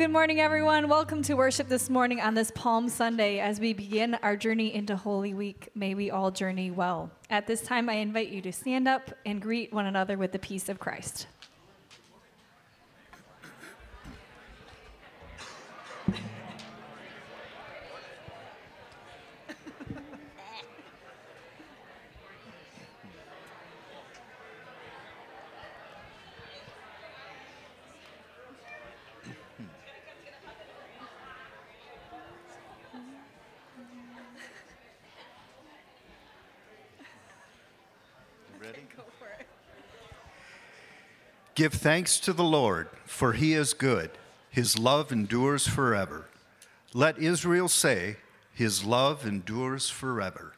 good morning, everyone. Welcome to worship this morning on this Palm Sunday as we begin our journey into Holy Week. May we all journey well. At this time, I invite you to stand up and greet one another with the peace of Christ. Give thanks to the Lord, for he is good. His love endures forever. Let Israel say, His love endures forever.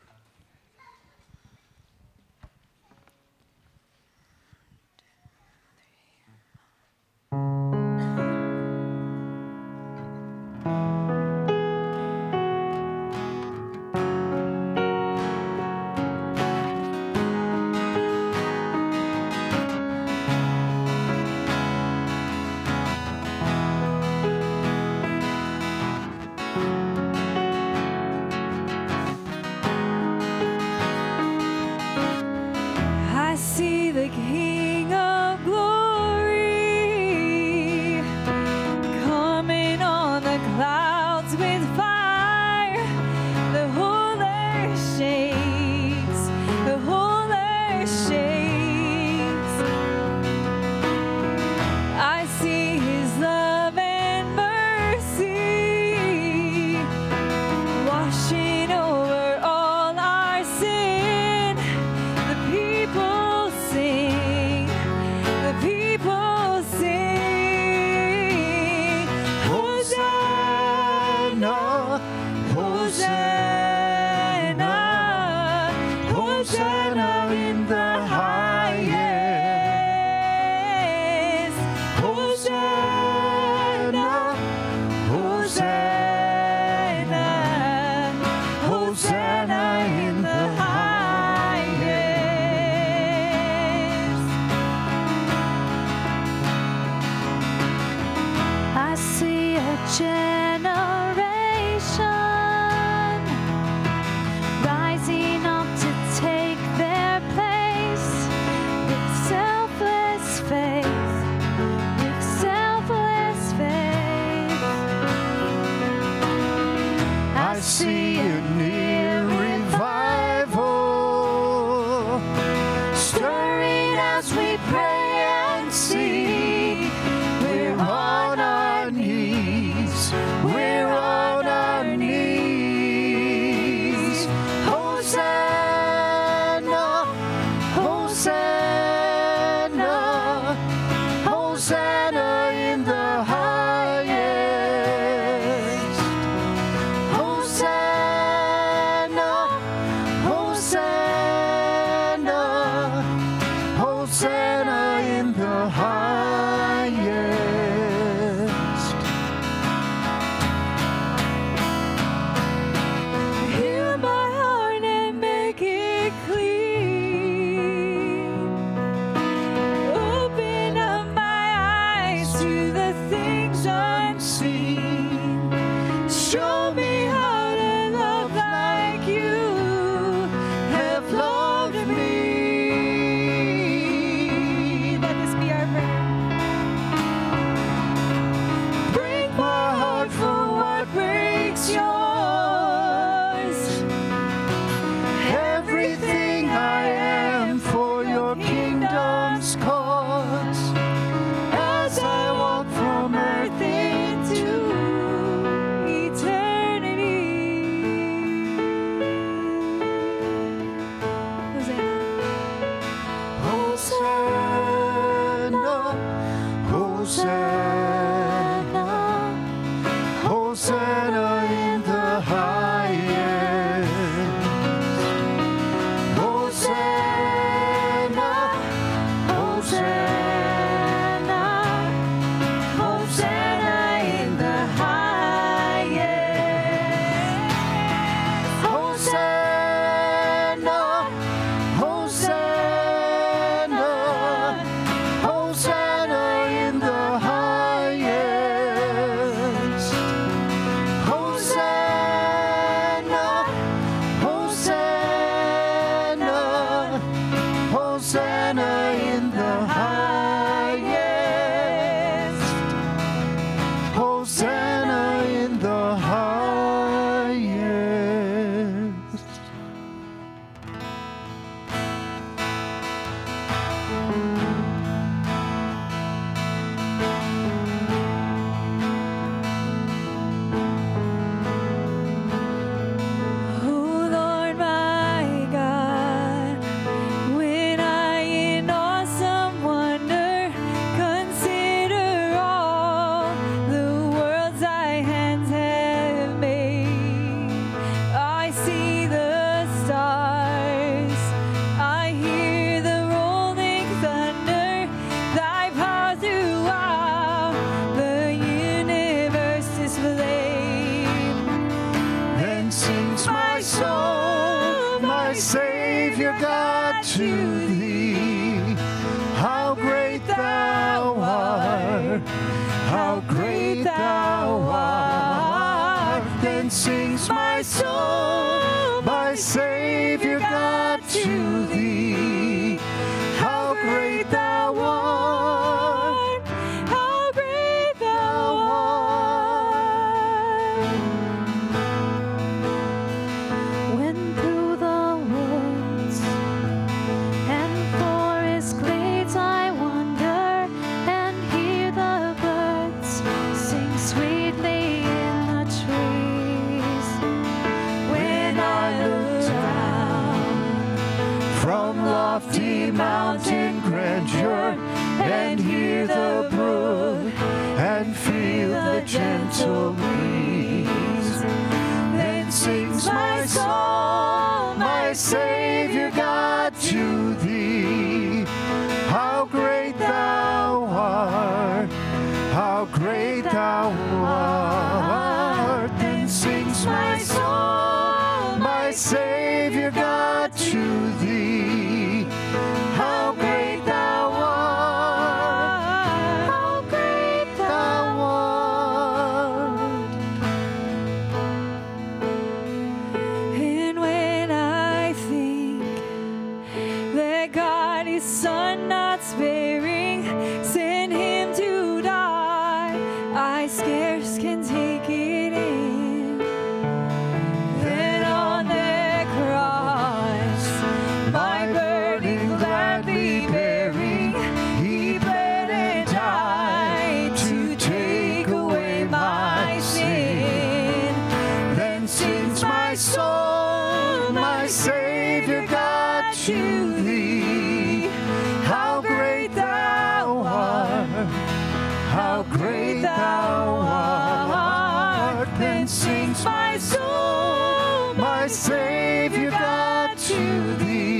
Sings my soul, to thee.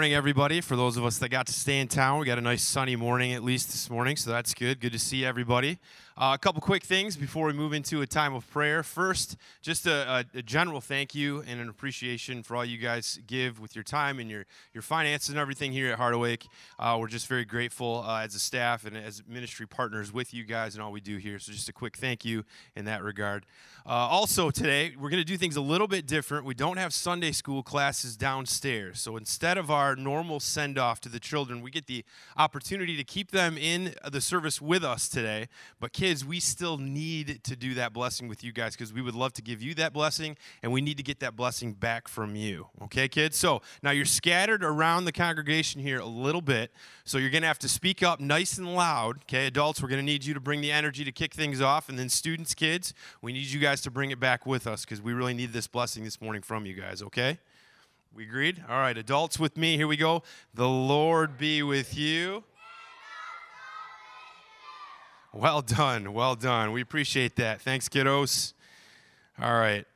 Morning, everybody. For those of us that got to stay in town, we got a nice sunny morning at least this morning, so that's good. Good to see everybody. Uh, a couple quick things before we move into a time of prayer. First, just a, a, a general thank you and an appreciation for all you guys give with your time and your, your finances and everything here at Harderwyk. Uh, we're just very grateful uh, as a staff and as ministry partners with you guys and all we do here. So, just a quick thank you in that regard. Uh, also, today, we're going to do things a little bit different. We don't have Sunday school classes downstairs. So, instead of our normal send off to the children, we get the opportunity to keep them in the service with us today. But, kids, we still need to do that blessing with you guys because we would love to give you that blessing and we need to get that blessing back from you. Okay, kids? So, now you're scattered around the congregation here a little bit. So, you're going to have to speak up nice and loud. Okay, adults, we're going to need you to bring the energy to kick things off. And then, students, kids, we need you guys to bring it back with us because we really need this blessing this morning from you guys, okay? We agreed? All right, adults with me, here we go. The Lord be with you. Well done, well done. We appreciate that. Thanks, kiddos. All right.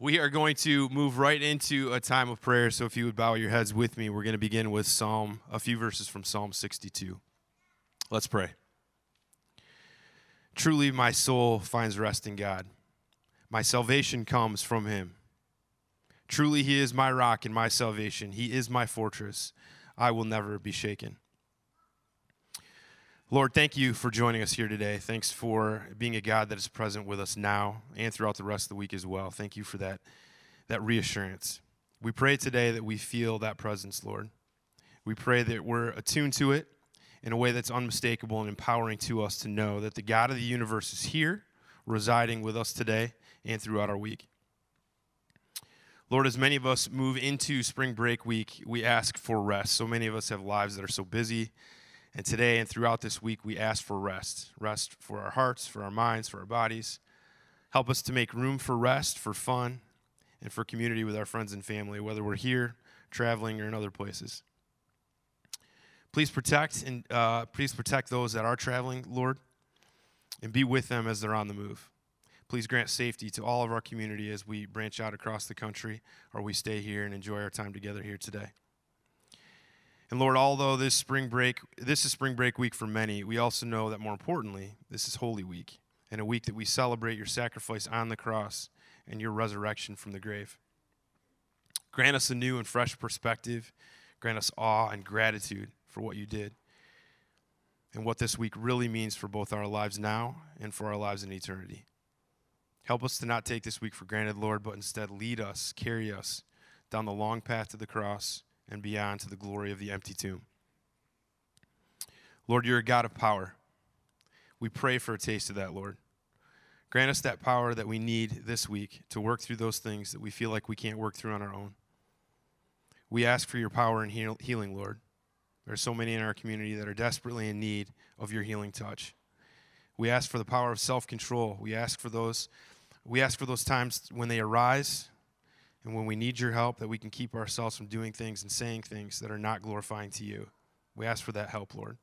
We are going to move right into a time of prayer. So if you would bow your heads with me, we're going to begin with Psalm, a few verses from Psalm 62. Let's pray. Truly, my soul finds rest in God. My salvation comes from him. Truly, he is my rock and my salvation. He is my fortress. I will never be shaken. Lord, thank you for joining us here today. Thanks for being a God that is present with us now and throughout the rest of the week as well. Thank you for that, that reassurance. We pray today that we feel that presence, Lord. We pray that we're attuned to it in a way that's unmistakable and empowering to us to know that the God of the universe is here, residing with us today and throughout our week. Lord, as many of us move into spring break week, we ask for rest. So many of us have lives that are so busy. And today and throughout this week, we ask for rest rest for our hearts, for our minds, for our bodies. Help us to make room for rest, for fun, and for community with our friends and family, whether we're here, traveling, or in other places. Please protect and uh, please protect those that are traveling, Lord, and be with them as they're on the move. Please grant safety to all of our community as we branch out across the country or we stay here and enjoy our time together here today. And Lord, although this spring break, this is spring break week for many, we also know that more importantly, this is Holy Week and a week that we celebrate your sacrifice on the cross and your resurrection from the grave. Grant us a new and fresh perspective. Grant us awe and gratitude for what you did and what this week really means for both our lives now and for our lives in eternity. Help us to not take this week for granted, Lord, but instead lead us, carry us down the long path to the cross and beyond to the glory of the empty tomb. Lord, you're a God of power. We pray for a taste of that, Lord. Grant us that power that we need this week to work through those things that we feel like we can't work through on our own. We ask for your power and heal- healing, Lord. There are so many in our community that are desperately in need of your healing touch. We ask for the power of self-control. We ask for those we ask for those times when they arise and when we need your help that we can keep ourselves from doing things and saying things that are not glorifying to you. We ask for that help, Lord.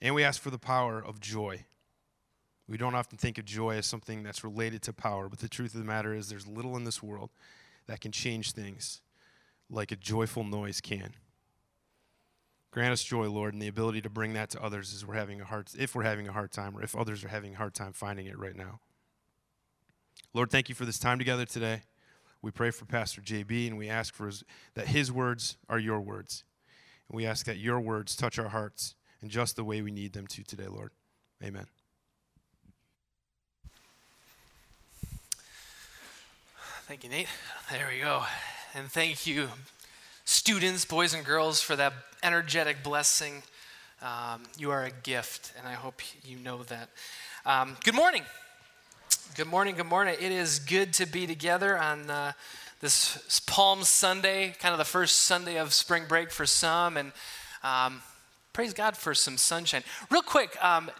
And we ask for the power of joy. We don't often think of joy as something that's related to power, but the truth of the matter is there's little in this world that can change things like a joyful noise can. Grant us joy, Lord, and the ability to bring that to others as we're having a hard if we're having a hard time or if others are having a hard time finding it right now. Lord, thank you for this time together today. We pray for Pastor JB and we ask for his, that his words are your words. And we ask that your words touch our hearts in just the way we need them to today, Lord. Amen. Thank you, Nate. There we go. And thank you, students, boys and girls, for that energetic blessing. Um, you are a gift, and I hope you know that. Um, good morning. Good morning. Good morning. It is good to be together on uh, this Palm Sunday, kind of the first Sunday of spring break for some, and um, praise God for some sunshine. Real quick, um,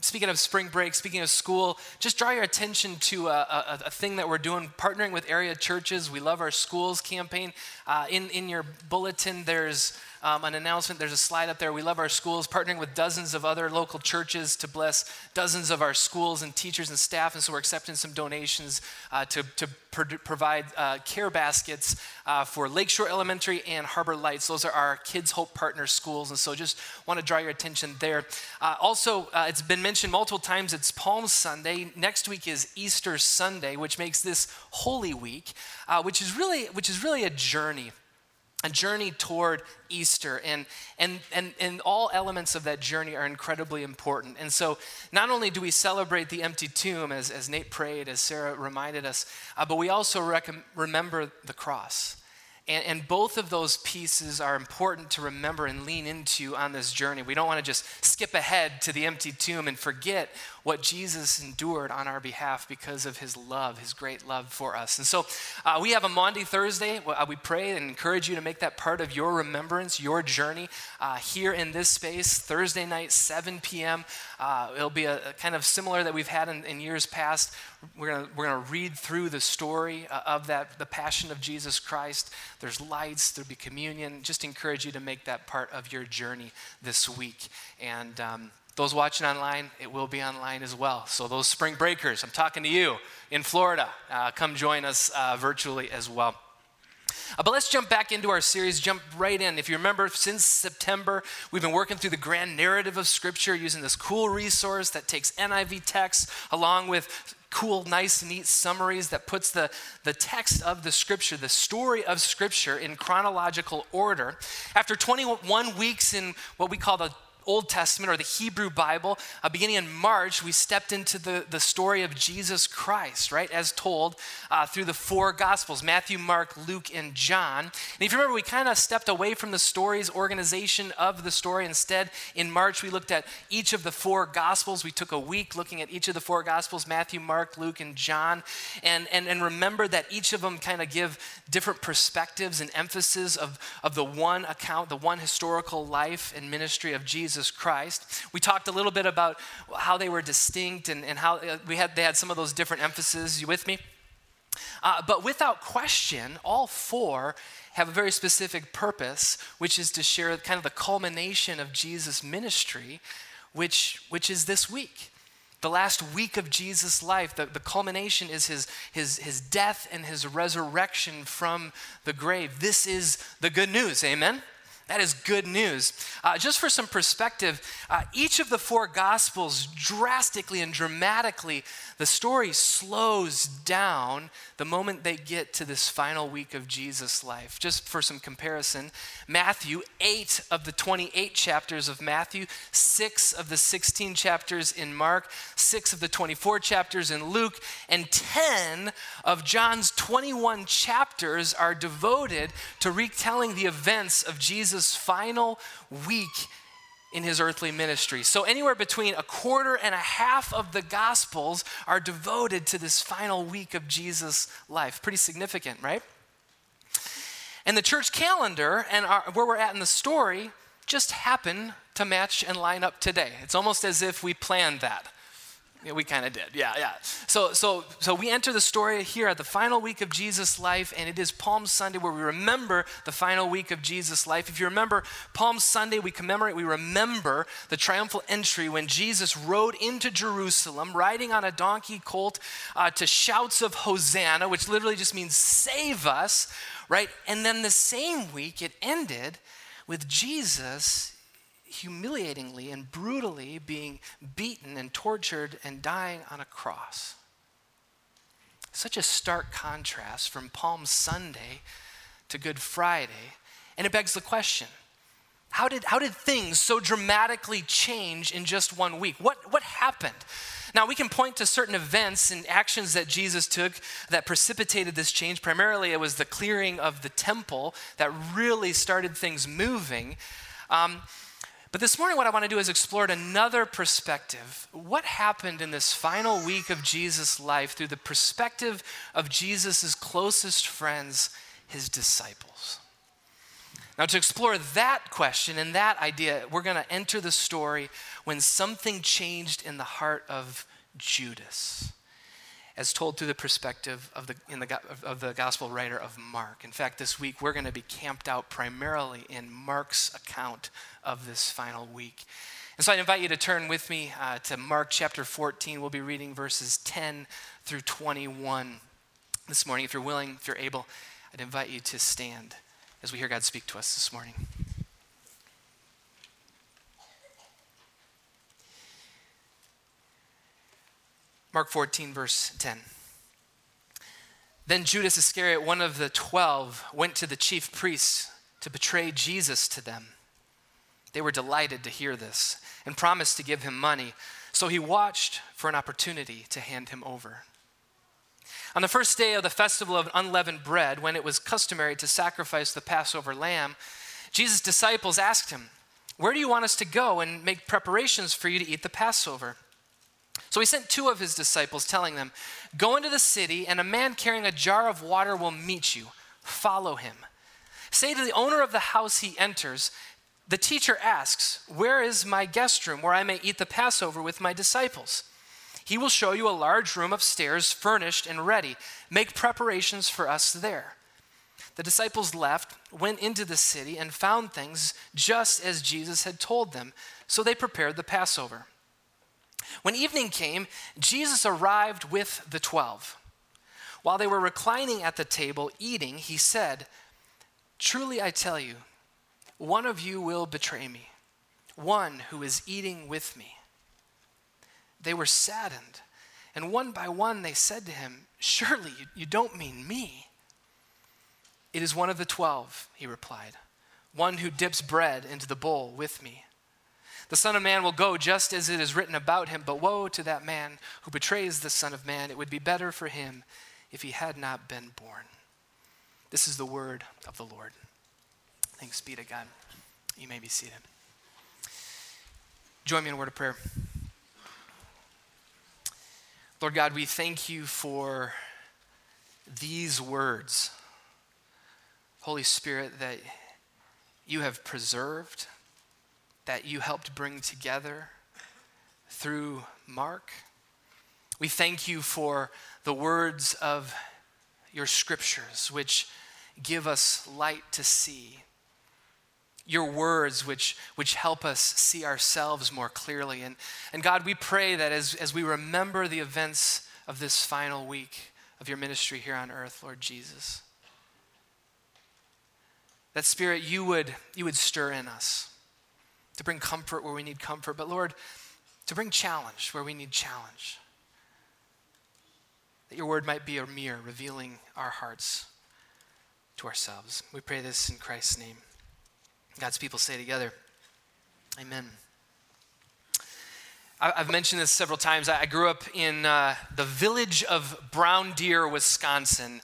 speaking of spring break, speaking of school, just draw your attention to a, a, a, thing that we're doing, partnering with area churches. We love our schools campaign. Uh, in, in your bulletin, there's um, an announcement. There's a slide up there. We love our schools, partnering with dozens of other local churches to bless dozens of our schools and teachers and staff. And so we're accepting some donations uh, to, to pro- provide uh, care baskets uh, for Lakeshore Elementary and Harbor Lights. Those are our Kids Hope Partner schools. And so just want to draw your attention there. Uh, also, uh, it's been mentioned multiple times it's Palm Sunday. Next week is Easter Sunday, which makes this Holy Week, uh, which, is really, which is really a journey a journey toward Easter. And, and, and, and all elements of that journey are incredibly important. And so, not only do we celebrate the empty tomb, as, as Nate prayed, as Sarah reminded us, uh, but we also rec- remember the cross. And, and, both of those pieces are important to remember and lean into on this journey. We don't want to just skip ahead to the empty tomb and forget what Jesus endured on our behalf because of his love, his great love for us. And so uh, we have a Maundy Thursday. Uh, we pray and encourage you to make that part of your remembrance, your journey uh, here in this space, Thursday night, 7 p.m. Uh, it'll be a, a, kind of similar that we've had in, in years past. We're going we're gonna read through the story uh, of that, the passion of Jesus Christ. There's lights, there'll be communion. Just encourage you to make that part of your journey this week. And um, those watching online, it will be online as well. So, those spring breakers, I'm talking to you in Florida. Uh, come join us uh, virtually as well. Uh, but let's jump back into our series, jump right in. If you remember, since September, we've been working through the grand narrative of Scripture using this cool resource that takes NIV text along with cool, nice, neat summaries that puts the, the text of the Scripture, the story of Scripture, in chronological order. After 21 weeks in what we call the Old Testament or the Hebrew Bible, uh, beginning in March, we stepped into the, the story of Jesus Christ, right, as told uh, through the four Gospels Matthew, Mark, Luke, and John. And if you remember, we kind of stepped away from the stories organization of the story. Instead, in March, we looked at each of the four Gospels. We took a week looking at each of the four Gospels Matthew, Mark, Luke, and John. And, and, and remember that each of them kind of give different perspectives and emphasis of, of the one account, the one historical life and ministry of Jesus. Jesus Christ. We talked a little bit about how they were distinct and, and how uh, we had, they had some of those different emphases. You with me? Uh, but without question, all four have a very specific purpose, which is to share kind of the culmination of Jesus' ministry, which, which is this week the last week of Jesus' life, the, the culmination is his, his, his death and his resurrection from the grave. This is the good news. Amen? That is good news. Uh, just for some perspective, uh, each of the four gospels drastically and dramatically, the story slows down the moment they get to this final week of Jesus' life. Just for some comparison, Matthew, eight of the 28 chapters of Matthew, six of the 16 chapters in Mark, six of the 24 chapters in Luke, and 10 of John's 21 chapters are devoted to retelling the events of Jesus' final week in his earthly ministry. So, anywhere between a quarter and a half of the Gospels are devoted to this final week of Jesus' life. Pretty significant, right? And the church calendar and our, where we're at in the story just happen to match and line up today. It's almost as if we planned that. Yeah, we kind of did. Yeah, yeah. So, so, so we enter the story here at the final week of Jesus' life, and it is Palm Sunday where we remember the final week of Jesus' life. If you remember Palm Sunday, we commemorate, we remember the triumphal entry when Jesus rode into Jerusalem, riding on a donkey colt, uh, to shouts of Hosanna, which literally just means save us, right? And then the same week, it ended with Jesus humiliatingly and brutally being beaten and tortured and dying on a cross. Such a stark contrast from Palm Sunday to Good Friday. And it begs the question how did, how did things so dramatically change in just one week? What, what happened? Now, we can point to certain events and actions that Jesus took that precipitated this change. Primarily, it was the clearing of the temple that really started things moving. Um, but this morning, what I want to do is explore another perspective. What happened in this final week of Jesus' life through the perspective of Jesus' closest friends, his disciples? Now, to explore that question and that idea, we're going to enter the story when something changed in the heart of Judas as told through the perspective of the, in the, of the gospel writer of Mark. In fact, this week we're going to be camped out primarily in Mark's account of this final week. And so I invite you to turn with me uh, to Mark chapter 14. We'll be reading verses 10 through 21 this morning. If you're willing, if you're able, I'd invite you to stand as we hear God speak to us this morning. Mark 14, verse 10. Then Judas Iscariot, one of the twelve, went to the chief priests to betray Jesus to them. They were delighted to hear this and promised to give him money. So he watched for an opportunity to hand him over. On the first day of the festival of unleavened bread, when it was customary to sacrifice the Passover lamb, Jesus' disciples asked him, Where do you want us to go and make preparations for you to eat the Passover? So he sent two of his disciples, telling them, Go into the city, and a man carrying a jar of water will meet you. Follow him. Say to the owner of the house he enters, The teacher asks, Where is my guest room where I may eat the Passover with my disciples? He will show you a large room upstairs, furnished and ready. Make preparations for us there. The disciples left, went into the city, and found things just as Jesus had told them. So they prepared the Passover. When evening came, Jesus arrived with the twelve. While they were reclining at the table eating, he said, Truly I tell you, one of you will betray me, one who is eating with me. They were saddened, and one by one they said to him, Surely you, you don't mean me. It is one of the twelve, he replied, one who dips bread into the bowl with me. The Son of Man will go just as it is written about him, but woe to that man who betrays the Son of Man. It would be better for him if he had not been born. This is the word of the Lord. Thanks be to God. You may be seated. Join me in a word of prayer. Lord God, we thank you for these words. Holy Spirit, that you have preserved that you helped bring together through Mark. We thank you for the words of your scriptures, which give us light to see your words which, which help us see ourselves more clearly. And, and God, we pray that as, as we remember the events of this final week of your ministry here on earth, Lord Jesus, that Spirit, you would, you would stir in us to bring comfort where we need comfort, but Lord, to bring challenge where we need challenge. That your word might be a mirror revealing our hearts to ourselves. We pray this in Christ's name. God's people say together, Amen. I've mentioned this several times. I grew up in uh, the village of Brown Deer, Wisconsin.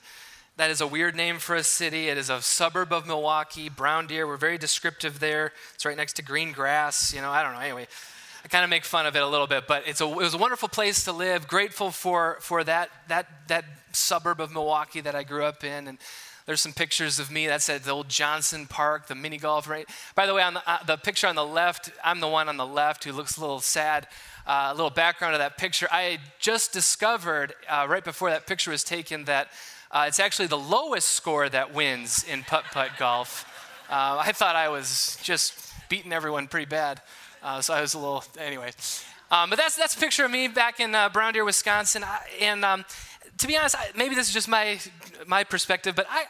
That is a weird name for a city. It is a suburb of Milwaukee. Brown Deer, we're very descriptive there. It's right next to green grass. You know, I don't know. Anyway, I kind of make fun of it a little bit, but it's a, it was a wonderful place to live. Grateful for, for that, that, that suburb of Milwaukee that I grew up in. And there's some pictures of me. That's at the old Johnson Park, the mini golf right. By the way, on the, uh, the picture on the left, I'm the one on the left who looks a little sad. Uh, a little background of that picture. I just discovered uh, right before that picture was taken that uh, it's actually the lowest score that wins in putt putt golf. Uh, I thought I was just beating everyone pretty bad. Uh, so I was a little, anyway. Um, but that's, that's a picture of me back in Brown Deer, Wisconsin. and um, to be honest, maybe this is just my my perspective, but I,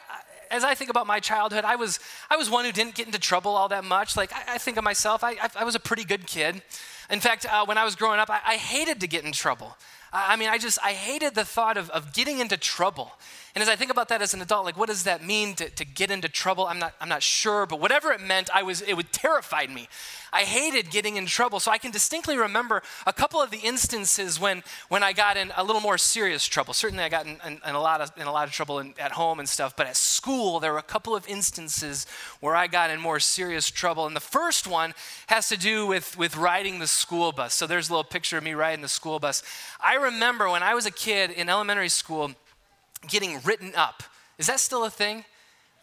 as I think about my childhood, I was I was one who didn't get into trouble all that much. Like I, I think of myself, I, I, I, was a pretty good kid. In fact, uh, when I was growing up, I, I hated to get in trouble. I, I mean, I just I hated the thought of, of getting into trouble. And as I think about that as an adult, like what does that mean to, to get into trouble? I'm not, I'm not sure, but whatever it meant, I was, it would terrified me. I hated getting in trouble. So I can distinctly remember a couple of the instances when, when I got in a little more serious trouble. Certainly I got in, in, in a, lot of, in a lot of trouble in, at home and stuff, but at school there were a couple of instances where I got in more serious trouble. And the first one has to do with, with riding the school bus. So there's a little picture of me riding the school bus. I remember when I was a kid in elementary school, getting written up. Is that still a thing?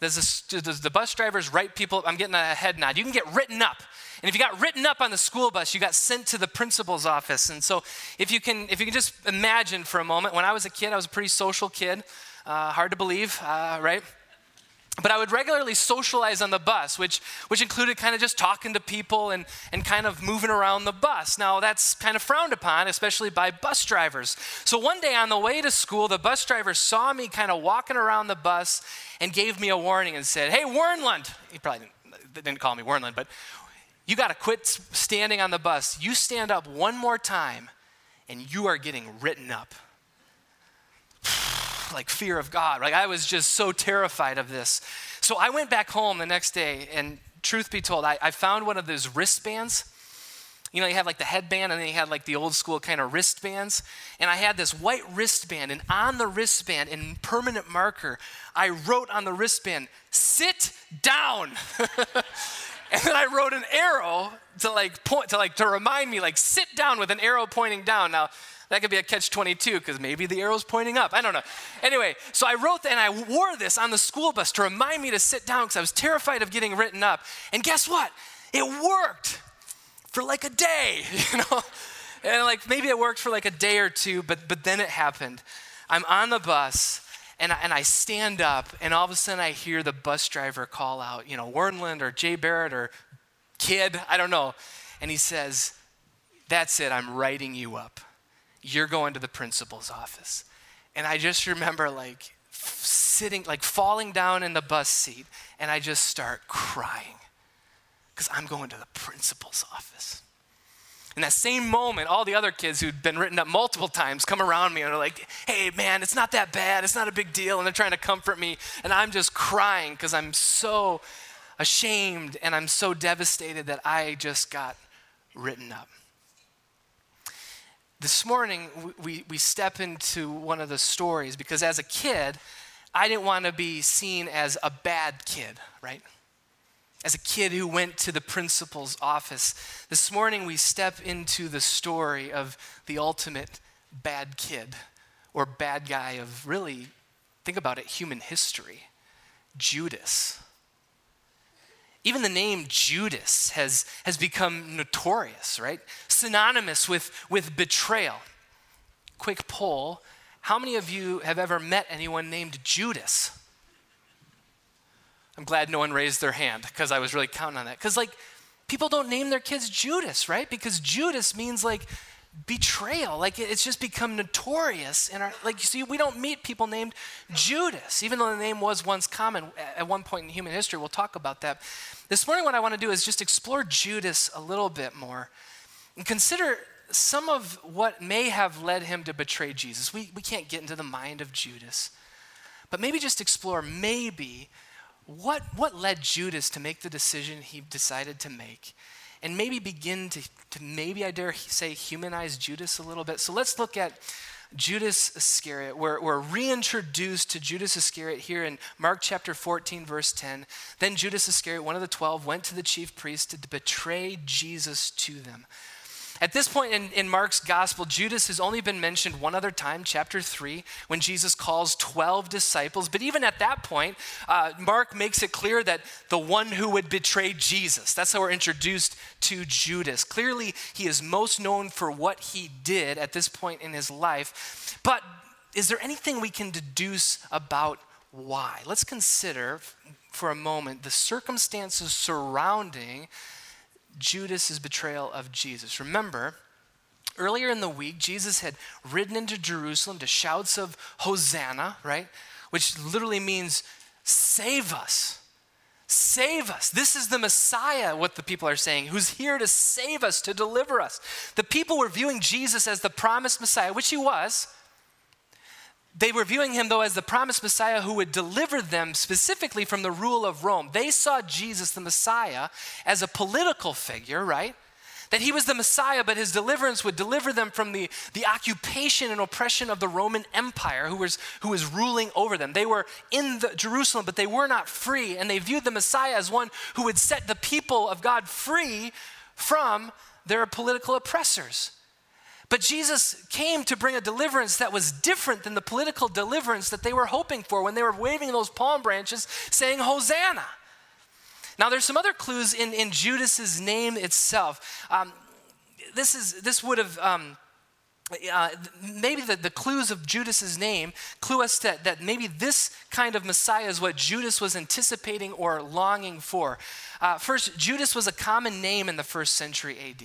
Does, this, does the bus drivers write people? I'm getting a head nod. You can get written up. And if you got written up on the school bus, you got sent to the principal's office. And so if you can, if you can just imagine for a moment, when I was a kid, I was a pretty social kid. Uh, hard to believe, uh, right? But I would regularly socialize on the bus, which, which included kind of just talking to people and, and kind of moving around the bus. Now, that's kind of frowned upon, especially by bus drivers. So one day on the way to school, the bus driver saw me kind of walking around the bus and gave me a warning and said, Hey, Warnland, he probably didn't, didn't call me Warnland, but you got to quit standing on the bus. You stand up one more time and you are getting written up like fear of God. Like I was just so terrified of this. So I went back home the next day, and truth be told, I, I found one of those wristbands. You know, you have like the headband, and then you had like the old school kind of wristbands. And I had this white wristband, and on the wristband, in permanent marker, I wrote on the wristband, sit down. and then I wrote an arrow to like point to like to remind me, like, sit down with an arrow pointing down. Now, that could be a catch 22 because maybe the arrow's pointing up. I don't know. Anyway, so I wrote and I wore this on the school bus to remind me to sit down because I was terrified of getting written up. And guess what? It worked for like a day, you know? And like maybe it worked for like a day or two, but but then it happened. I'm on the bus and I, and I stand up and all of a sudden I hear the bus driver call out, you know, Warnland or Jay Barrett or Kid, I don't know. And he says, That's it, I'm writing you up you're going to the principal's office. And I just remember like sitting, like falling down in the bus seat, and I just start crying because I'm going to the principal's office. In that same moment, all the other kids who'd been written up multiple times come around me and are like, hey, man, it's not that bad. It's not a big deal. And they're trying to comfort me. And I'm just crying because I'm so ashamed and I'm so devastated that I just got written up. This morning, we, we step into one of the stories because as a kid, I didn't want to be seen as a bad kid, right? As a kid who went to the principal's office. This morning, we step into the story of the ultimate bad kid or bad guy of really, think about it, human history Judas. Even the name Judas has, has become notorious, right? Synonymous with, with betrayal. Quick poll How many of you have ever met anyone named Judas? I'm glad no one raised their hand because I was really counting on that. Because, like, people don't name their kids Judas, right? Because Judas means like betrayal. Like, it's just become notorious. In our, like, you see, we don't meet people named Judas, even though the name was once common at one point in human history. We'll talk about that. This morning, what I want to do is just explore Judas a little bit more and consider some of what may have led him to betray Jesus. We, we can't get into the mind of Judas, but maybe just explore maybe what, what led Judas to make the decision he decided to make. And maybe begin to, to maybe, I dare say, humanize Judas a little bit. So let's look at Judas Iscariot. We're, we're reintroduced to Judas Iscariot here in Mark chapter 14, verse 10. Then Judas Iscariot, one of the twelve, went to the chief priests to betray Jesus to them. At this point in, in Mark's gospel, Judas has only been mentioned one other time, chapter 3, when Jesus calls 12 disciples. But even at that point, uh, Mark makes it clear that the one who would betray Jesus, that's how we're introduced to Judas. Clearly, he is most known for what he did at this point in his life. But is there anything we can deduce about why? Let's consider for a moment the circumstances surrounding Judas's betrayal of Jesus. Remember, earlier in the week, Jesus had ridden into Jerusalem to shouts of Hosanna, right? Which literally means, save us. Save us. This is the Messiah, what the people are saying, who's here to save us, to deliver us. The people were viewing Jesus as the promised Messiah, which he was. They were viewing him, though, as the promised Messiah who would deliver them specifically from the rule of Rome. They saw Jesus, the Messiah, as a political figure, right? That he was the Messiah, but his deliverance would deliver them from the, the occupation and oppression of the Roman Empire who was, who was ruling over them. They were in the, Jerusalem, but they were not free, and they viewed the Messiah as one who would set the people of God free from their political oppressors. But Jesus came to bring a deliverance that was different than the political deliverance that they were hoping for when they were waving those palm branches saying, Hosanna. Now, there's some other clues in, in Judas's name itself. Um, this, is, this would have. Um, uh, maybe the, the clues of Judas's name clue us that, that maybe this kind of Messiah is what Judas was anticipating or longing for. Uh, first, Judas was a common name in the first century AD.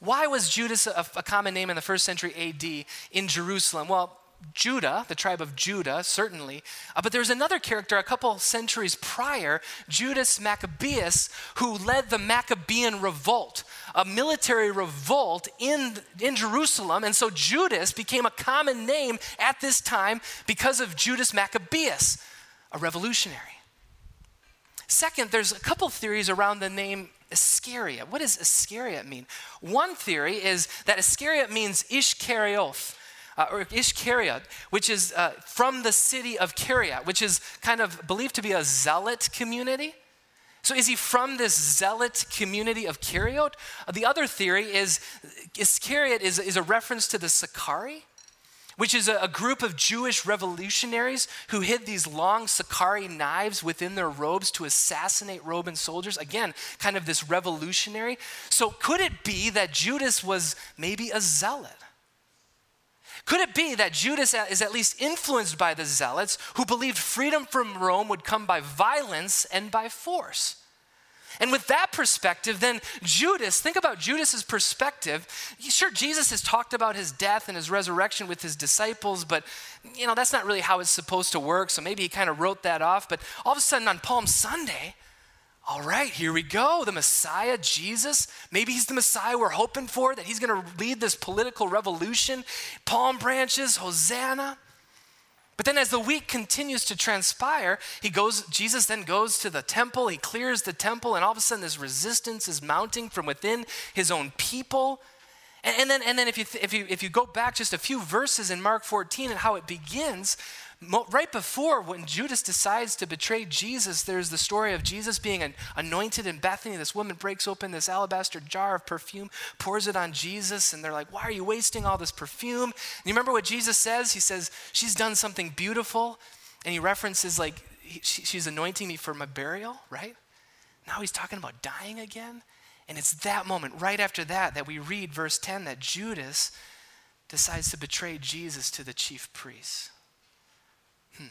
Why was Judas a, a common name in the first century AD in Jerusalem? Well, Judah, the tribe of Judah, certainly. Uh, but there's another character a couple centuries prior, Judas Maccabeus, who led the Maccabean revolt, a military revolt in, in Jerusalem. And so Judas became a common name at this time because of Judas Maccabeus, a revolutionary. Second, there's a couple theories around the name Iscariot. What does Iscariot mean? One theory is that Iscariot means Ishkarioth. Uh, or Ishkariot, which is uh, from the city of Kariot, which is kind of believed to be a zealot community. So is he from this zealot community of Kariot? Uh, the other theory is Iscariot is, is a reference to the Sicarii, which is a, a, group of Jewish revolutionaries who hid these long Sicarii knives within their robes to assassinate Roman soldiers. Again, kind of this revolutionary. So, could it be that Judas was maybe a zealot? Could it be that Judas is at least influenced by the zealots who believed freedom from Rome would come by violence and by force? And with that perspective, then Judas, think about Judas's perspective. Sure, Jesus has talked about his death and his resurrection with his disciples, but you know, that's not really how it's supposed to work. So maybe he kind of wrote that off. But all of a sudden on Palm Sunday, all right, here we go. The Messiah, Jesus. Maybe he's the Messiah we're hoping for, that he's going to lead this political revolution. Palm branches, Hosanna. But then as the week continues to transpire, he goes, Jesus then goes to the temple, he clears the temple, and all of a sudden this resistance is mounting from within his own people. And, and then, and then if, you th- if, you, if you go back just a few verses in Mark 14 and how it begins, right before when Judas decides to betray Jesus, there's the story of Jesus being anointed in Bethany. This woman breaks open this alabaster jar of perfume, pours it on Jesus, and they're like, Why are you wasting all this perfume? And you remember what Jesus says? He says, She's done something beautiful. And he references, like, she's anointing me for my burial, right? Now he's talking about dying again. And it's that moment, right after that, that we read verse 10 that Judas decides to betray Jesus to the chief priests. Hmm.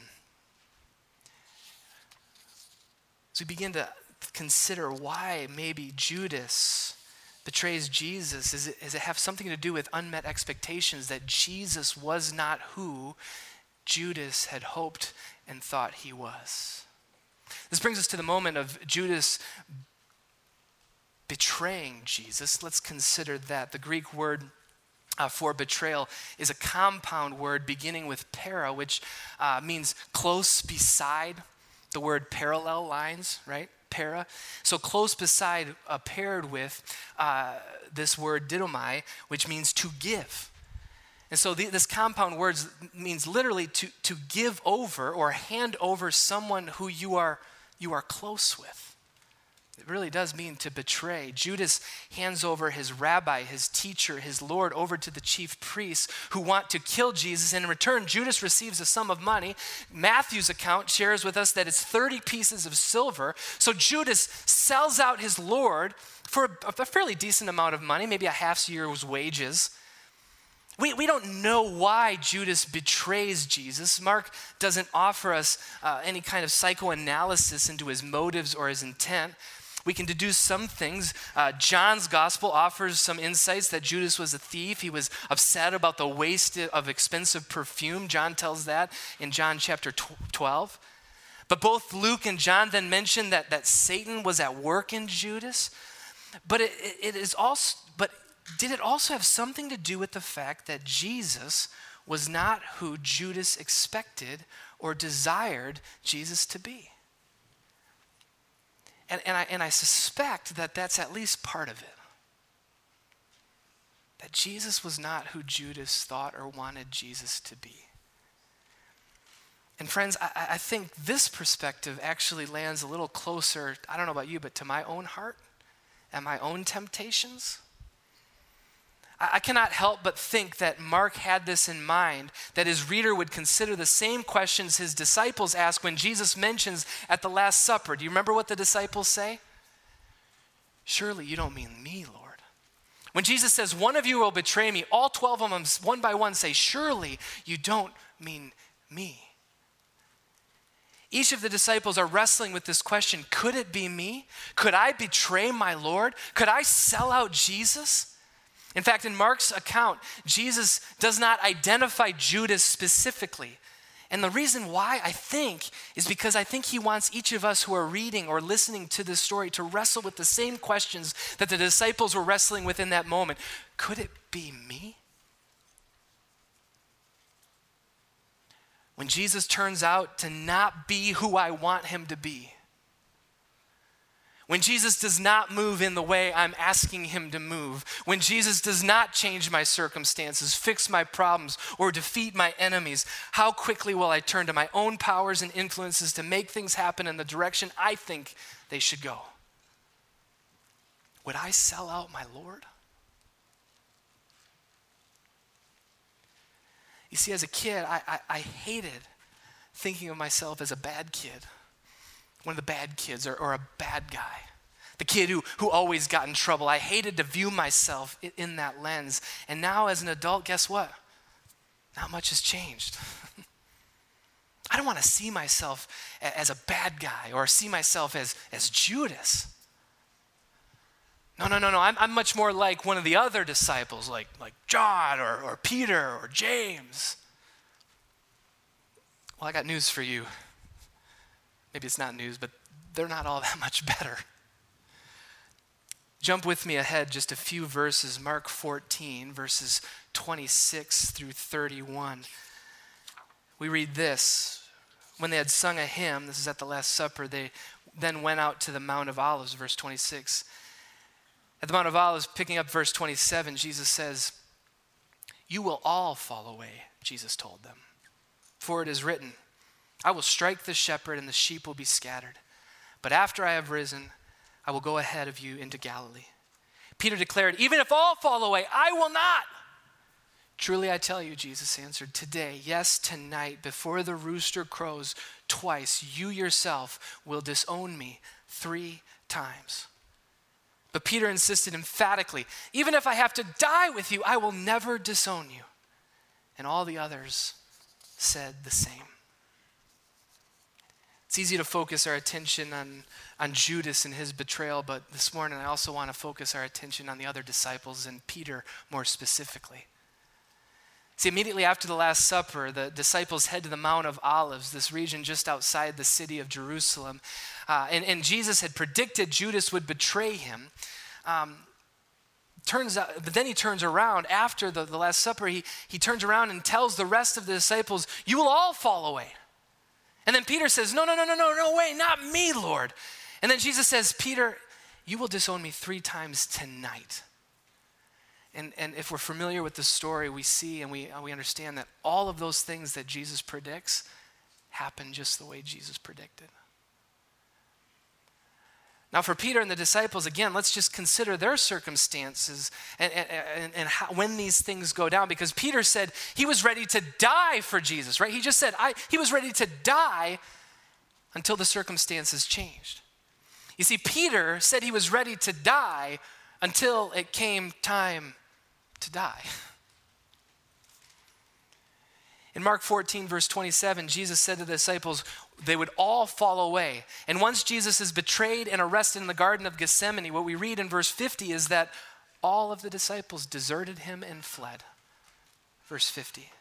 as we begin to consider why maybe Judas betrays Jesus, is it, does it have something to do with unmet expectations that Jesus was not who Judas had hoped and thought he was? This brings us to the moment of Judas betraying Jesus. Let's consider that. The Greek word uh, for betrayal is a compound word beginning with para, which uh, means close beside the word parallel lines, right? Para. So close beside, uh, paired with uh, this word didomai, which means to give. And so the, this compound word means literally to, to give over or hand over someone who you are, you are close with. It really does mean to betray. Judas hands over his rabbi, his teacher, his Lord over to the chief priests who want to kill Jesus. And in return, Judas receives a sum of money. Matthew's account shares with us that it's 30 pieces of silver. So Judas sells out his Lord for a fairly decent amount of money, maybe a half year's wages. We, we don't know why Judas betrays Jesus. Mark doesn't offer us uh, any kind of psychoanalysis into his motives or his intent. We can deduce some things. Uh, John's gospel offers some insights that Judas was a thief. He was upset about the waste of expensive perfume. John tells that in John chapter 12. But both Luke and John then mention that, that Satan was at work in Judas. But it, it is also, but did it also have something to do with the fact that Jesus was not who Judas expected or desired Jesus to be? And, and, I, and I suspect that that's at least part of it. That Jesus was not who Judas thought or wanted Jesus to be. And friends, I, I think this perspective actually lands a little closer, I don't know about you, but to my own heart and my own temptations. I cannot help but think that Mark had this in mind, that his reader would consider the same questions his disciples asked when Jesus mentions at the Last Supper. Do you remember what the disciples say? Surely you don't mean me, Lord. When Jesus says, One of you will betray me, all 12 of them, one by one, say, Surely you don't mean me. Each of the disciples are wrestling with this question Could it be me? Could I betray my Lord? Could I sell out Jesus? In fact, in Mark's account, Jesus does not identify Judas specifically. And the reason why I think is because I think he wants each of us who are reading or listening to this story to wrestle with the same questions that the disciples were wrestling with in that moment. Could it be me? When Jesus turns out to not be who I want him to be, when Jesus does not move in the way I'm asking him to move, when Jesus does not change my circumstances, fix my problems, or defeat my enemies, how quickly will I turn to my own powers and influences to make things happen in the direction I think they should go? Would I sell out my Lord? You see, as a kid, I, I, I hated thinking of myself as a bad kid one of the bad kids or, or a bad guy. The kid who, who always got in trouble. I hated to view myself in, that lens. And now, as an adult, guess what? Not much has changed. I don't want to see myself as a bad guy or see myself as, as Judas. No, no, no, no. I'm, I'm much more like one of the other disciples, like, like John or, or Peter or James. Well, I got news for you maybe it's not news, but they're not all that much better. Jump with me ahead just a few verses, Mark 14, verses 26 through 31. We read this. When they had sung a hymn, this is at the Last Supper, they then went out to the Mount of Olives, verse 26. At the Mount of Olives, picking up verse 27, Jesus says, You will all fall away, Jesus told them. For it is written, I will strike the shepherd, and the sheep will be scattered. But after I have risen, I will go ahead of you into Galilee. Peter declared, Even if all fall away, I will not. Truly I tell you, Jesus answered, Today, yes, tonight, before the rooster crows twice, you yourself will disown me three times. But Peter insisted emphatically, Even if I have to die with you, I will never disown you. And all the others said the same. It's easy to focus our attention on, on Judas and his betrayal, but this morning I also want to focus our attention on the other disciples and Peter more specifically. See, immediately after the Last Supper, the disciples head to the Mount of Olives, this region just outside the city of Jerusalem. Uh, and, and Jesus had predicted Judas would betray him. Um, turns out, but then he turns around after the, the Last Supper, he, he turns around and tells the rest of the disciples, You will all fall away. And then Peter says, No, no, no, no, no, no way, not me, Lord. And then Jesus says, Peter, you will disown me three times tonight. And, and if we're familiar with the story, we see and we, we understand that all of those things that Jesus predicts happen just the way Jesus predicted. Now, for Peter and the disciples, again, let's just consider their circumstances and, and, and how, when these things go down. Because Peter said he was ready to die for Jesus, right? He just said I, he was ready to die until the circumstances changed. You see, Peter said he was ready to die until it came time to die. In Mark 14, verse 27, Jesus said to the disciples, they would all fall away. And once Jesus is betrayed and arrested in the Garden of Gethsemane, what we read in verse 50 is that all of the disciples deserted him and fled. Verse 50.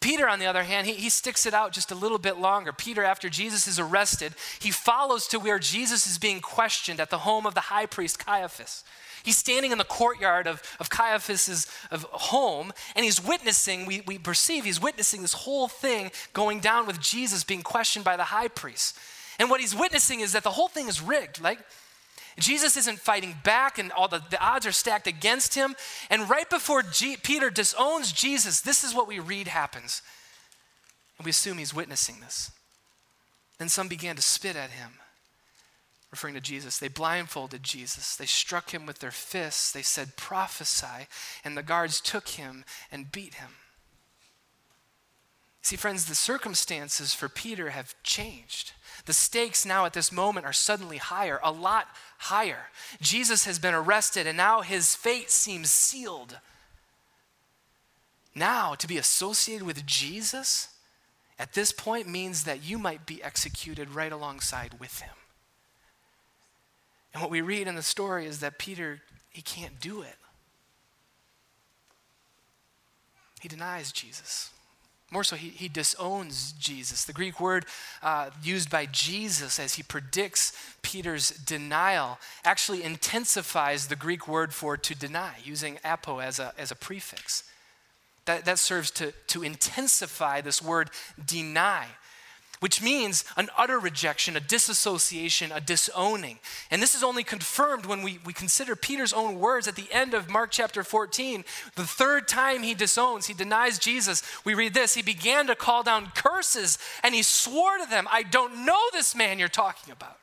Peter, on the other hand, he, he sticks it out just a little bit longer. Peter, after Jesus is arrested, he follows to where Jesus is being questioned at the home of the high priest Caiaphas. He's standing in the courtyard of, of Caiaphas's of home, and he's witnessing, we, we perceive he's witnessing this whole thing going down with Jesus being questioned by the high priest. And what he's witnessing is that the whole thing is rigged. Like, Jesus isn't fighting back, and all the, the odds are stacked against him. And right before G- Peter disowns Jesus, this is what we read happens. And we assume he's witnessing this. Then some began to spit at him referring to Jesus. They blindfolded Jesus. They struck him with their fists. They said, prophesy. And the guards took him and beat him. See, friends, the circumstances for Peter have changed. The stakes now at this moment are suddenly higher, a lot higher. Jesus has been arrested, and now his fate seems sealed. Now, to be associated with Jesus at this point means that you might be executed right alongside with him. And what we read in the story is that Peter, he can't do it. He denies Jesus. More so, he, he disowns Jesus. The Greek word uh, used by Jesus as he predicts Peter's denial actually intensifies the Greek word for to deny, using apo as a, as a prefix. That, that serves to, to intensify this word deny which means an utter rejection, a disassociation, a disowning. And this is only confirmed when we, we consider Peter's own words at the end of Mark chapter 14. The third time he disowns, he denies Jesus. We read this He began to call down curses and he swore to them, I don't know this man you're talking about.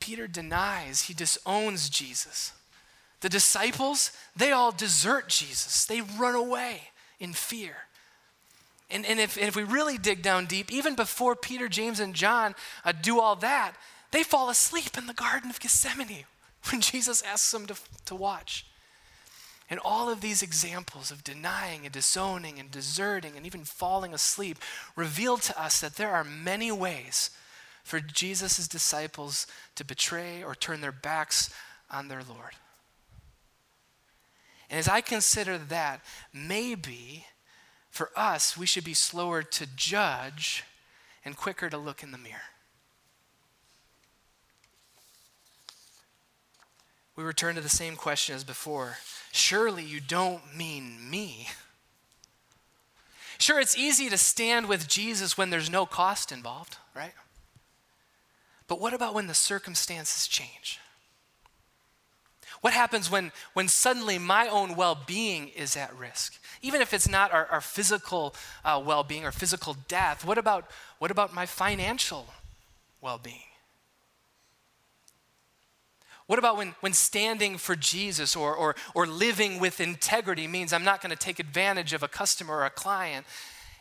Peter denies, he disowns Jesus. The disciples, they all desert Jesus, they run away in fear. And, and, if, and if we really dig down deep, even before Peter, James, and John uh, do all that, they fall asleep in the Garden of Gethsemane when Jesus asks them to, to watch. And all of these examples of denying and disowning and deserting and even falling asleep reveal to us that there are many ways for Jesus' disciples to betray or turn their backs on their Lord. And as I consider that, maybe for us, we should be slower to judge and quicker to look in the mirror. We return to the same question as before. Surely you don't mean me. Sure, it's easy to stand with Jesus when there's no cost involved, right? But what about when the circumstances change? What happens when, when suddenly my own well being is at risk? Even if it's not our, our physical uh, well being or physical death, what about, what about my financial well being? What about when, when standing for Jesus or, or, or living with integrity means I'm not going to take advantage of a customer or a client,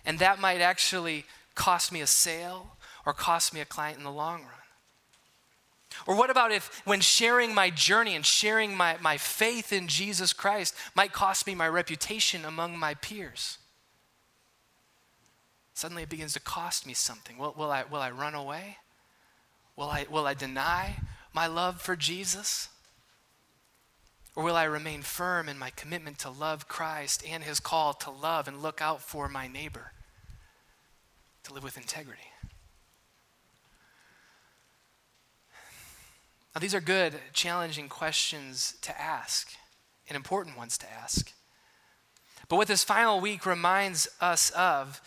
and that might actually cost me a sale or cost me a client in the long run? Or what about if, when sharing my journey and sharing my, my faith in Jesus Christ, might cost me my reputation among my peers? Suddenly it begins to cost me something. Will, will, I, will I run away? Will I, will I deny my love for Jesus? Or will I remain firm in my commitment to love Christ and his call to love and look out for my neighbor, to live with integrity? Now, these are good, challenging questions to ask and important ones to ask. But what this final week reminds us of,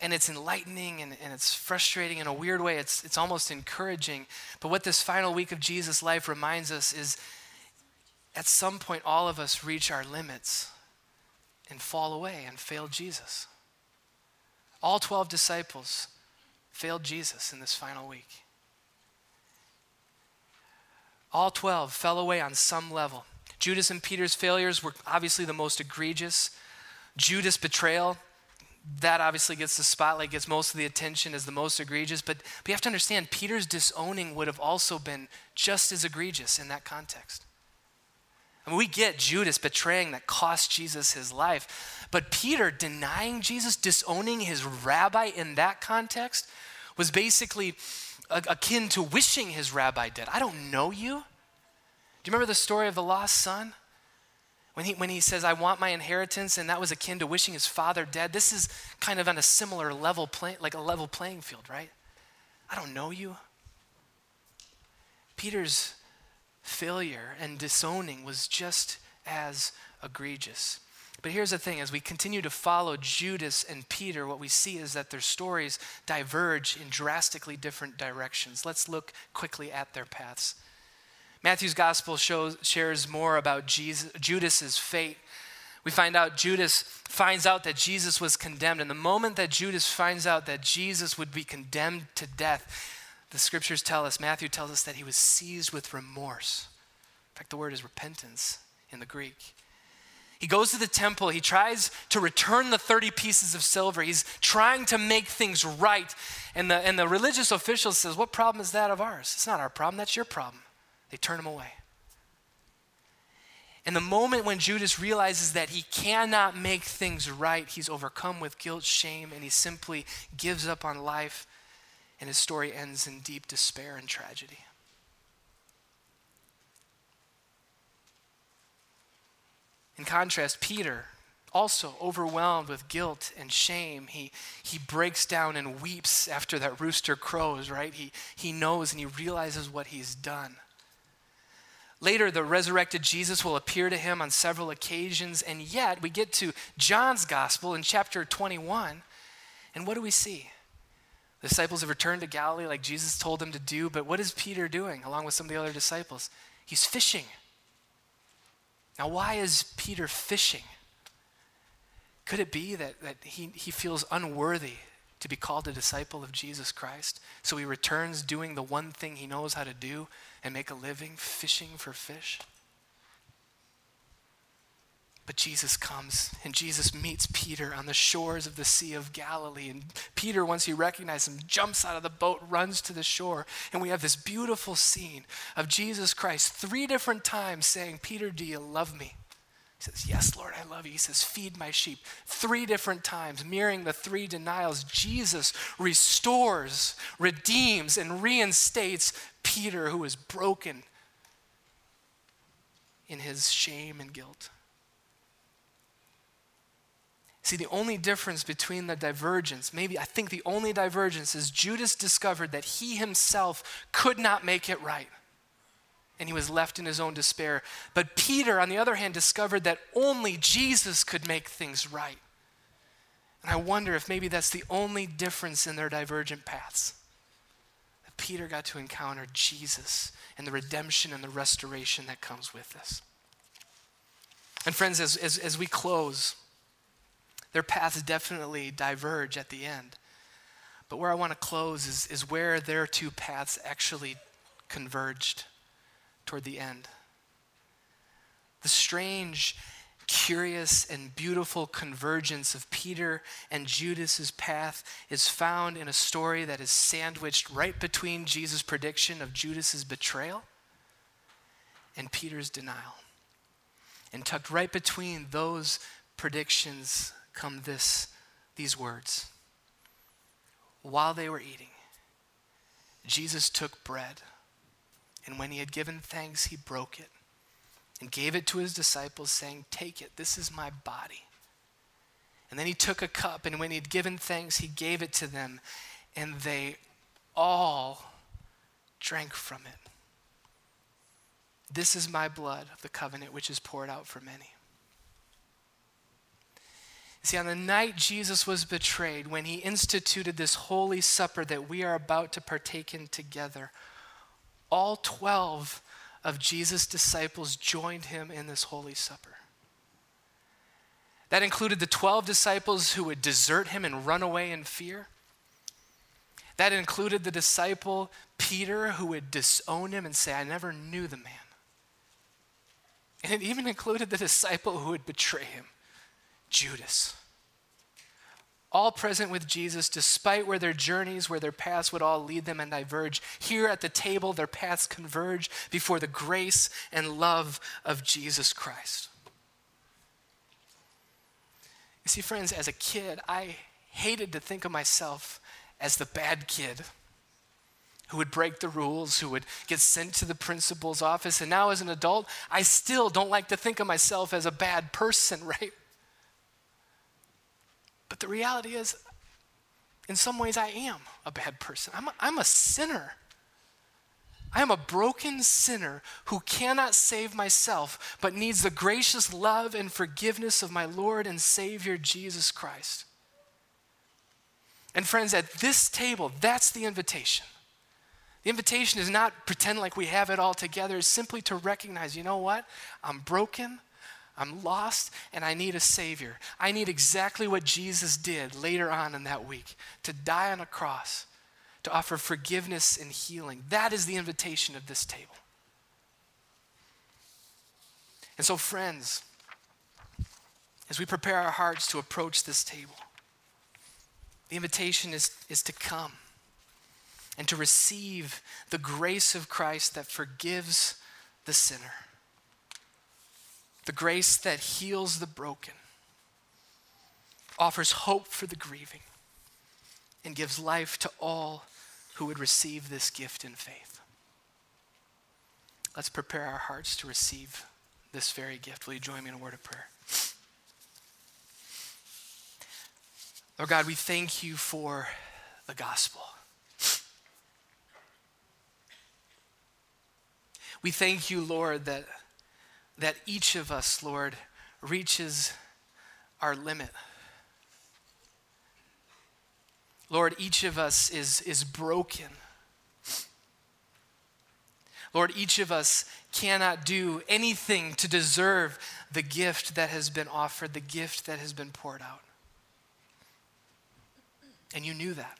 and it's enlightening and, and it's frustrating in a weird way, it's, it's almost encouraging. But what this final week of Jesus' life reminds us is at some point, all of us reach our limits and fall away and fail Jesus. All 12 disciples failed Jesus in this final week. All 12 fell away on some level. Judas and Peter's failures were obviously the most egregious. Judas' betrayal, that obviously gets the spotlight, gets most of the attention as the most egregious. But, but you have to understand, Peter's disowning would have also been just as egregious in that context. I mean, we get Judas betraying that cost Jesus his life. But Peter denying Jesus, disowning his rabbi in that context, was basically akin to wishing his rabbi dead. I don't know you. Do you remember the story of the lost son? When he, when he says, I want my inheritance, and that was akin to wishing his father dead. This is kind of on a similar level, play, like a level playing field, right? I don't know you. Peter's failure and disowning was just as egregious. But here's the thing as we continue to follow Judas and Peter, what we see is that their stories diverge in drastically different directions. Let's look quickly at their paths. Matthew's gospel shows, shares more about Jesus, Judas's fate. We find out Judas finds out that Jesus was condemned. And the moment that Judas finds out that Jesus would be condemned to death, the scriptures tell us, Matthew tells us that he was seized with remorse. In fact, the word is repentance in the Greek. He goes to the temple. He tries to return the 30 pieces of silver. He's trying to make things right. And the, and the religious official says, What problem is that of ours? It's not our problem, that's your problem. They turn him away. And the moment when Judas realizes that he cannot make things right, he's overcome with guilt, shame, and he simply gives up on life. And his story ends in deep despair and tragedy. In contrast, Peter, also overwhelmed with guilt and shame, he, he breaks down and weeps after that rooster crows, right? He, he knows and he realizes what he's done. Later, the resurrected Jesus will appear to him on several occasions, and yet we get to John's gospel in chapter 21, and what do we see? The disciples have returned to Galilee like Jesus told them to do, but what is Peter doing along with some of the other disciples? He's fishing. Now, why is Peter fishing? Could it be that, that he, he feels unworthy to be called a disciple of Jesus Christ? So he returns doing the one thing he knows how to do and make a living, fishing for fish? But Jesus comes and Jesus meets Peter on the shores of the Sea of Galilee. And Peter, once he recognizes him, jumps out of the boat, runs to the shore. And we have this beautiful scene of Jesus Christ three different times saying, Peter, do you love me? He says, Yes, Lord, I love you. He says, Feed my sheep. Three different times, mirroring the three denials, Jesus restores, redeems, and reinstates Peter, who is broken in his shame and guilt. See, the only difference between the divergence, maybe I think the only divergence is Judas discovered that he himself could not make it right. And he was left in his own despair. But Peter, on the other hand, discovered that only Jesus could make things right. And I wonder if maybe that's the only difference in their divergent paths. That Peter got to encounter Jesus and the redemption and the restoration that comes with this. And friends, as, as, as we close, their paths definitely diverge at the end. But where I want to close is, is where their two paths actually converged toward the end. The strange, curious, and beautiful convergence of Peter and Judas's path is found in a story that is sandwiched right between Jesus' prediction of Judas's betrayal and Peter's denial. And tucked right between those predictions come this, these words while they were eating, Jesus took bread, and when he had given thanks, he broke it and gave it to his disciples, saying, Take it, this is my body. And then he took a cup, and when he had given thanks, he gave it to them, and they all drank from it. This is my blood of the covenant, which is poured out for many. See, on the night Jesus was betrayed, when he instituted this holy supper that we are about to partake in together, all 12 of Jesus' disciples joined him in this holy supper. That included the 12 disciples who would desert him and run away in fear. That included the disciple Peter who would disown him and say, I never knew the man. And it even included the disciple who would betray him, Judas. All present with Jesus, despite where their journeys, where their paths would all lead them and diverge. Here at the table, their paths converge before the grace and love of Jesus Christ. You see, friends, as a kid, I hated to think of myself as the bad kid who would break the rules, who would get sent to the principal's office. And now, as an adult, I still don't like to think of myself as a bad person, right? But the reality is, in some ways, I am a bad person. I'm a, I'm a sinner. I am a broken sinner who cannot save myself, but needs the gracious love and forgiveness of my Lord and Savior Jesus Christ. And friends, at this table, that's the invitation. The invitation is not pretend like we have it all together, it's simply to recognize, you know what? I'm broken, I'm lost, and I need a Savior. I need exactly what Jesus did later on in that week to die on a cross, to offer forgiveness and healing. That is the invitation of this table. And so, friends, as we prepare our hearts to approach this table, the invitation is, is to come and to receive the grace of Christ that forgives the sinner, the grace that heals the broken, offers hope for the grieving, and gives life to all who would receive this gift in faith. Let's prepare our hearts to receive this very gift. Will you join me in a word of prayer? Lord God, we thank you for the gospel. We thank you, Lord, that, that each of us, Lord, reaches our limit. Lord, each of us is, is broken. Lord, each of us cannot do anything to deserve the gift that has been offered, the gift that has been poured out. And you knew that.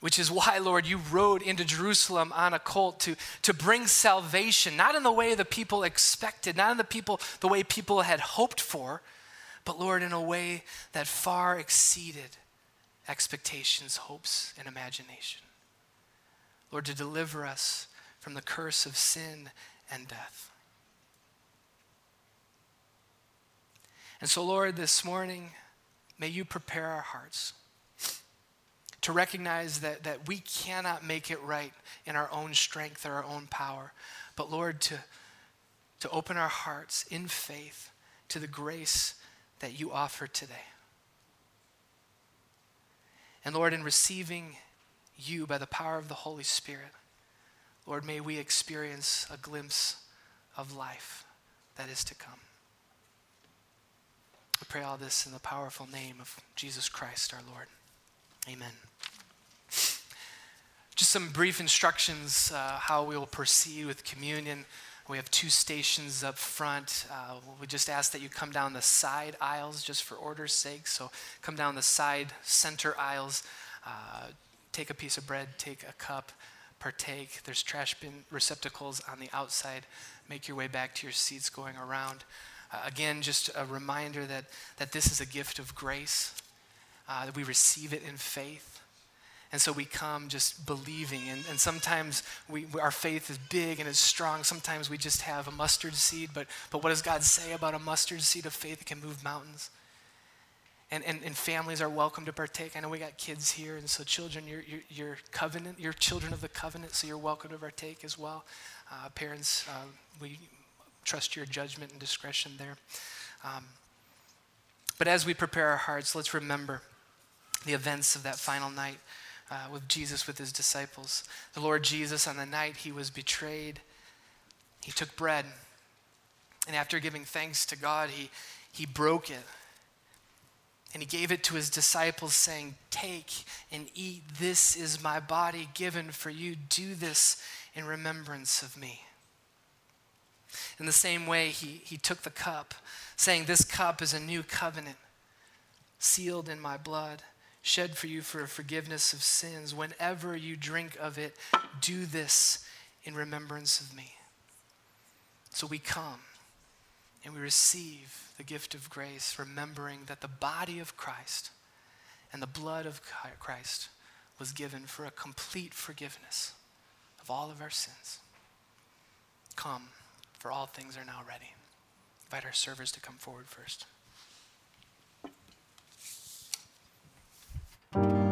Which is why, Lord, you rode into Jerusalem on a colt to, to bring salvation, not in the way the people expected, not in the people the way people had hoped for, but Lord, in a way that far exceeded expectations, hopes, and imagination. Lord, to deliver us from the curse of sin and death. And so, Lord, this morning, may you prepare our hearts to recognize that, that we cannot make it right in our own strength or our own power. But Lord, to, to open our hearts in faith to the grace that you offer today. And Lord, in receiving you by the power of the Holy Spirit, Lord, may we experience a glimpse of life that is to come. We pray all this in the powerful name of Jesus Christ our Lord. Amen. Just some brief instructions uh, how we will proceed with communion. We have two stations up front. Uh, we just ask that you come down the side aisles just for order's sake. So come down the side center aisles, uh, take a piece of bread, take a cup, partake. There's trash bin receptacles on the outside. Make your way back to your seats going around. Uh, again, just a reminder that, that this is a gift of grace, uh, that we receive it in faith. And so we come just believing. And, and sometimes we, our faith is big and is strong. Sometimes we just have a mustard seed. But, but what does God say about a mustard seed of faith that can move mountains? and, and, and families are welcome to partake. I know we got kids here, and so children, you're, you're, you're covenant, you're children of the covenant, so you're welcome to partake as well. Uh, parents, uh, we trust your judgment and discretion there. Um, but as we prepare our hearts, let's remember the events of that final night uh, with Jesus with his disciples. The Lord Jesus, on the night he was betrayed, he took bread. And after giving thanks to God, he, he broke it. And he gave it to his disciples, saying, Take and eat. This is my body given for you. Do this in remembrance of me. In the same way, he, he took the cup, saying, This cup is a new covenant, sealed in my blood, shed for you for forgiveness of sins. Whenever you drink of it, do this in remembrance of me. So we come and we receive the gift of grace, remembering that the body of Christ and the blood of Christ was given for a complete forgiveness of all of our sins. Come, for all things are now ready. Invite our servers to come forward first. His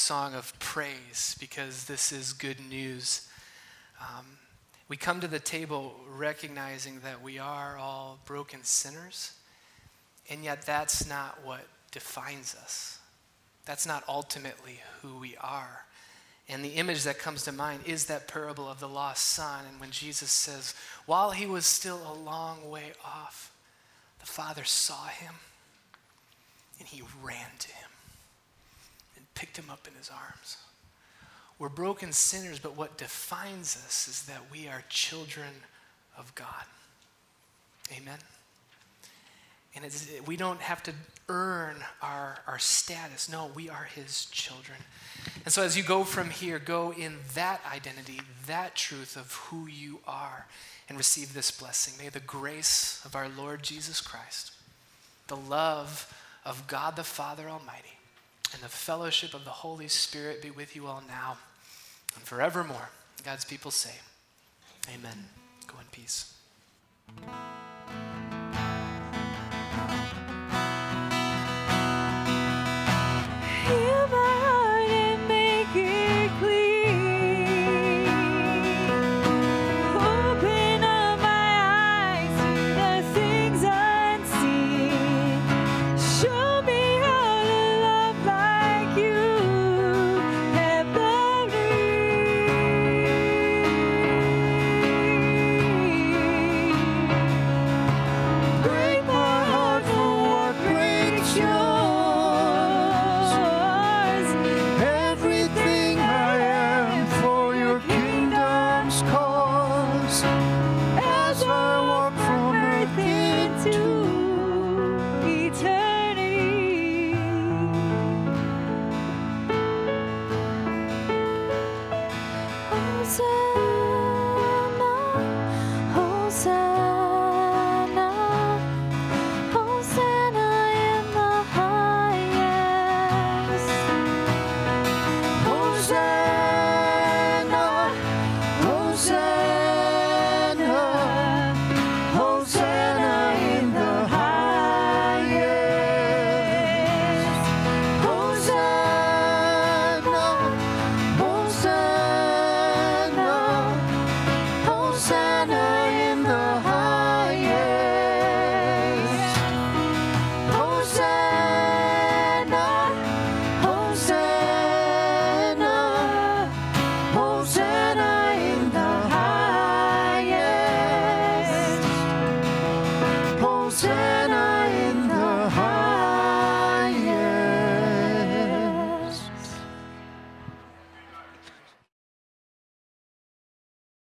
song of praise because this is good news. Um, we come to the table recognizing that we are all broken sinners, and yet that's not what defines us. That's not ultimately who we are. And the image that comes to mind is that parable of the lost son. And when Jesus says, while he was still a long way off, the father saw him and he ran to him picked him up in his arms. We're broken sinners, but what defines us is that we are children of God. Amen. And we don't have to earn our, our status. No, we are his children. And so as you go from here, go in that identity, that truth of who you are, and receive this blessing. May the grace of our Lord Jesus Christ, the love of God the Father Almighty, and the fellowship of the Holy Spirit be with you all now and forevermore. God's people say, Amen. Go in peace.